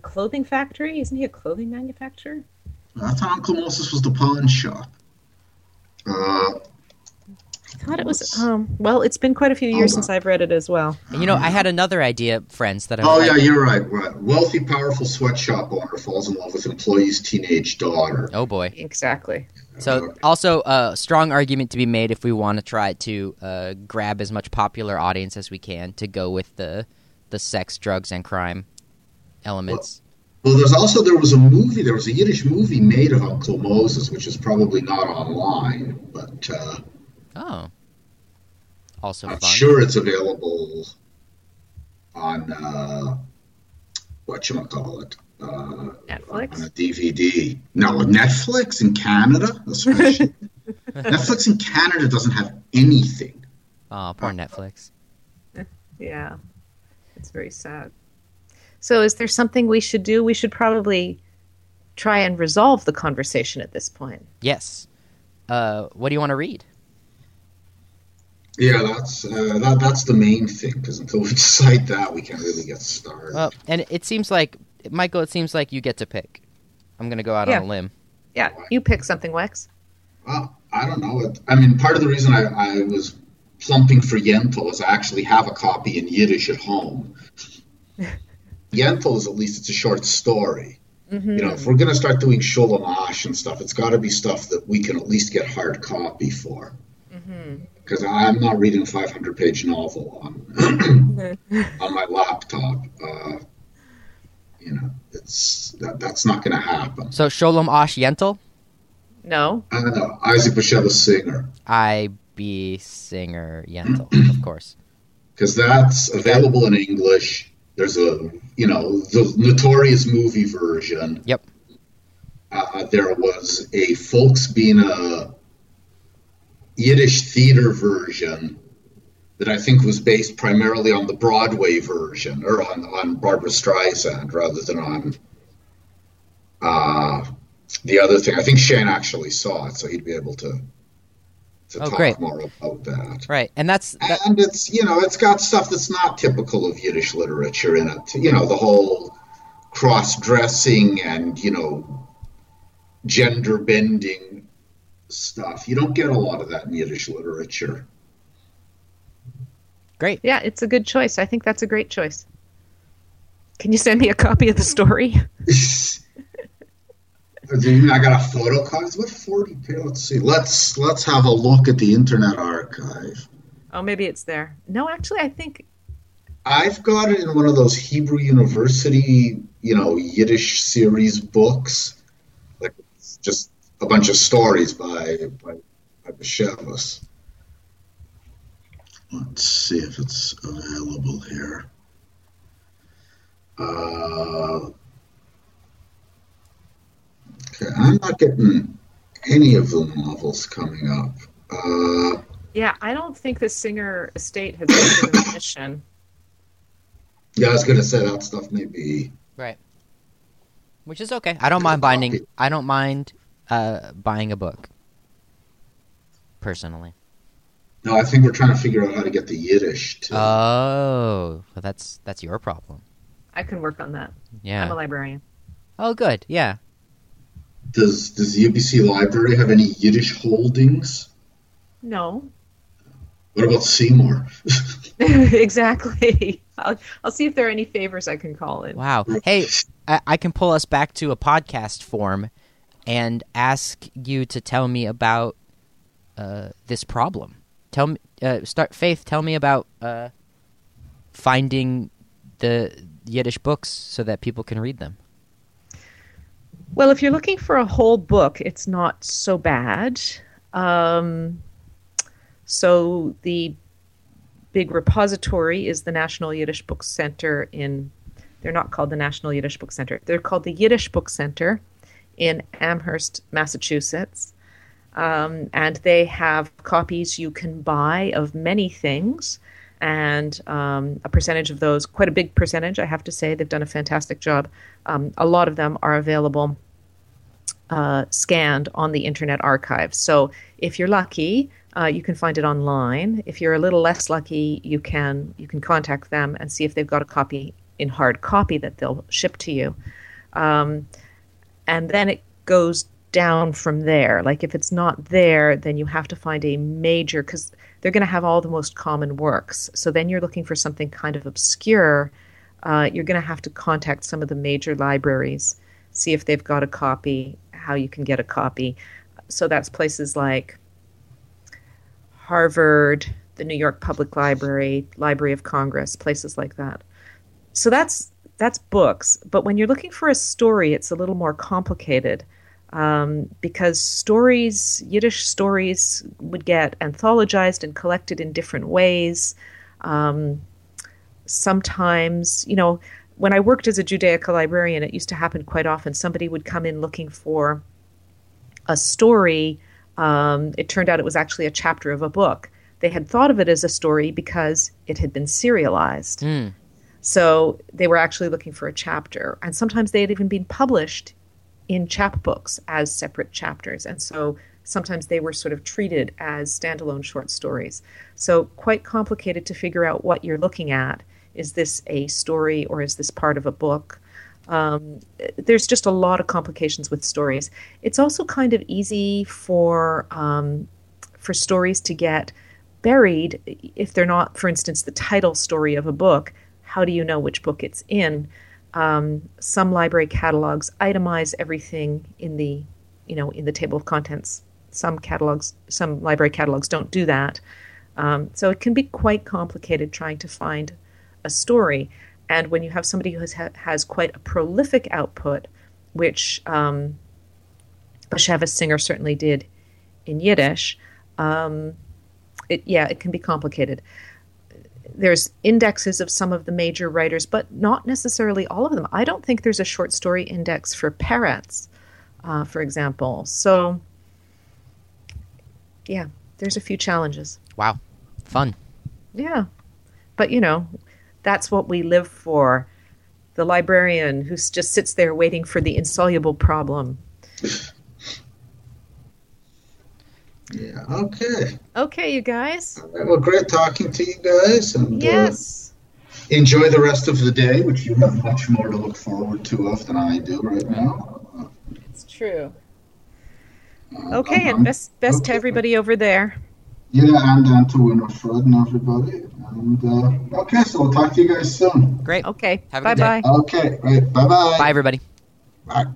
clothing factory? Isn't he a clothing manufacturer? I thought Uncle Moses was the pawn shop. Uh, I thought it was. Um, well, it's been quite a few years since. I've read it as well. You know, I had another idea, friends, that I oh yeah, like- you're right. Right. Wealthy, powerful sweatshop owner falls in love with employee's teenage daughter. Oh boy. Exactly. So also a strong argument to be made if we want to try to uh, grab as much popular audience as we can to go with the the sex, drugs, and crime elements. Well, there's also there was a movie. There was a Yiddish movie made of Uncle Moses, which is probably not online, but. Uh, Oh, also I'm fun. sure it's available on uh, what you call it uh, Netflix? on a DVD. No, Netflix in Canada. Especially. Netflix in Canada doesn't have anything. Oh, poor Netflix. Yeah, it's very sad. So, is there something we should do? We should probably try and resolve the conversation at this point. Yes. Uh, what do you want to read? Yeah, that's uh, that, that's the main thing because until we decide that, we can't really get started. Well, and it seems like Michael. It seems like you get to pick. I'm gonna go out Yeah. on a limb. Yeah, you pick something, Wex. Well, I don't know. I mean, part of the reason I, I was plumping for Yentl is I actually have a copy in Yiddish at home. Yentl is at least it's a short story. Mm-hmm. You know, if we're going to start doing Sholem Ash and stuff, it's got to be stuff that we can at least get hard copy for. Mm-hmm. Because I'm not reading a 500 page novel on on my laptop. Uh, you know, it's that, that's not going to happen. So Sholem Asch Yentl, No. I don't know. Isaac Bashevis Singer. I be singer Yentl, of course. because that's available in English. There's a, you know, the notorious movie version. Yep. Uh, there was a Volksbühne Yiddish theater version that I think was based primarily on the Broadway version, or on, on Barbra Streisand rather than on uh, the other thing. I think Shane actually saw it, so he'd be able to to Oh, talk great. more about that. Right, and that's that, and it's you know it's got stuff that's not typical of Yiddish literature in it. You know the whole cross dressing and you know gender bending stuff. You don't get a lot of that in Yiddish literature. great. Yeah, it's a good choice. I think that's a great choice. Can you send me a copy of the story? Do you mean I got a photocopy? What forty? Let's see. Let's let's have a look at the Internet Archive. Oh, maybe it's there. No, actually, I think I've got it in one of those Hebrew University, you know, Yiddish series books. Like it's just a bunch of stories by by, by Bashevis. Let's see if it's available here. Uh, I'm not getting any of the novels coming up. Uh, yeah, I don't think the Singer estate has been given permission. yeah, I was going to say that stuff may be. Right. Which is okay. I don't mind binding. I don't mind uh, buying a book. Personally. No, I think we're trying to figure out how to get the Yiddish too. Oh, well, that's that's your problem. I can work on that. Yeah, I'm a librarian. Oh, good. Yeah. Does does the UBC library have any Yiddish holdings? No, What about Seymour? exactly. I'll, I'll see if there are any favors I can call in. Wow. Hey, I, I can pull us back to a podcast form and ask you to tell me about uh, this problem. Tell me, uh, start Faith. Tell me about uh, finding the Yiddish books so that people can read them. Well, if you're looking for a whole book, it's not so bad. Um, so the big repository is the National Yiddish Book Center in. They're not called the National Yiddish Book Center. They're called the Yiddish Book Center in Amherst, Massachusetts. Um, and they have copies you can buy of many things. And um, a percentage of those, quite a big percentage, I have to say, they've done a fantastic job. Um, a lot of them are available uh, scanned on the Internet Archive. So if you're lucky, uh, you can find it online. If you're a little less lucky, you can you can contact them and see if they've got a copy in hard copy that they'll ship to you. Um, and then it goes down from there. Like if it's not there, then you have to find a major because they're going to have all the most common works. So then you're looking for something kind of obscure. Uh, you're going to have to contact some of the major libraries, see if they've got a copy, how you can get a copy. So that's places like Harvard, the New York Public Library, Library of Congress, places like that. So that's that's books. But when you're looking for a story, it's a little more complicated um, because stories, Yiddish stories, would get anthologized and collected in different ways. Um, sometimes, you know, when I worked as a Judaica librarian, it used to happen quite often. Somebody would come in looking for a story. Um, it turned out it was actually a chapter of a book. They had thought of it as a story because it had been serialized. Mm. So they were actually looking for a chapter. And sometimes they had even been published in chapbooks as separate chapters. And so sometimes they were sort of treated as standalone short stories. So, quite complicated to figure out what you're looking at. Is this a story or is this part of a book? Um, there's just a lot of complications with stories. It's also kind of easy for um, for stories to get buried if they're not, for instance, the title story of a book. How do you know which book it's in? Um, some library catalogs itemize everything in the, you know, in the table of contents. Some catalogs, some library catalogs don't do that. Um, so it can be quite complicated trying to find a story. And when you have somebody who has, has quite a prolific output, which um, Bashevis Singer certainly did in Yiddish, um, it, yeah, it can be complicated. There's indexes of some of the major writers, but not necessarily all of them. I don't think there's a short story index for Peretz, uh, for example. So, yeah, there's a few challenges. Wow, fun. Yeah, but you know, that's what we live for. The librarian who just sits there waiting for the insoluble problem. Yeah. Okay. Okay, you guys. All right, well, great talking to you guys. And, yes. Uh, enjoy the rest of the day, which you have much more to look forward to of than I do right now. It's true. Uh, okay, and best best okay. to everybody over there. Yeah, and and to Winifred and everybody. And uh, okay, so we'll talk to you guys soon. Great. Okay. Have a bye day. bye. Okay. Right. Bye bye. Bye everybody. Bye.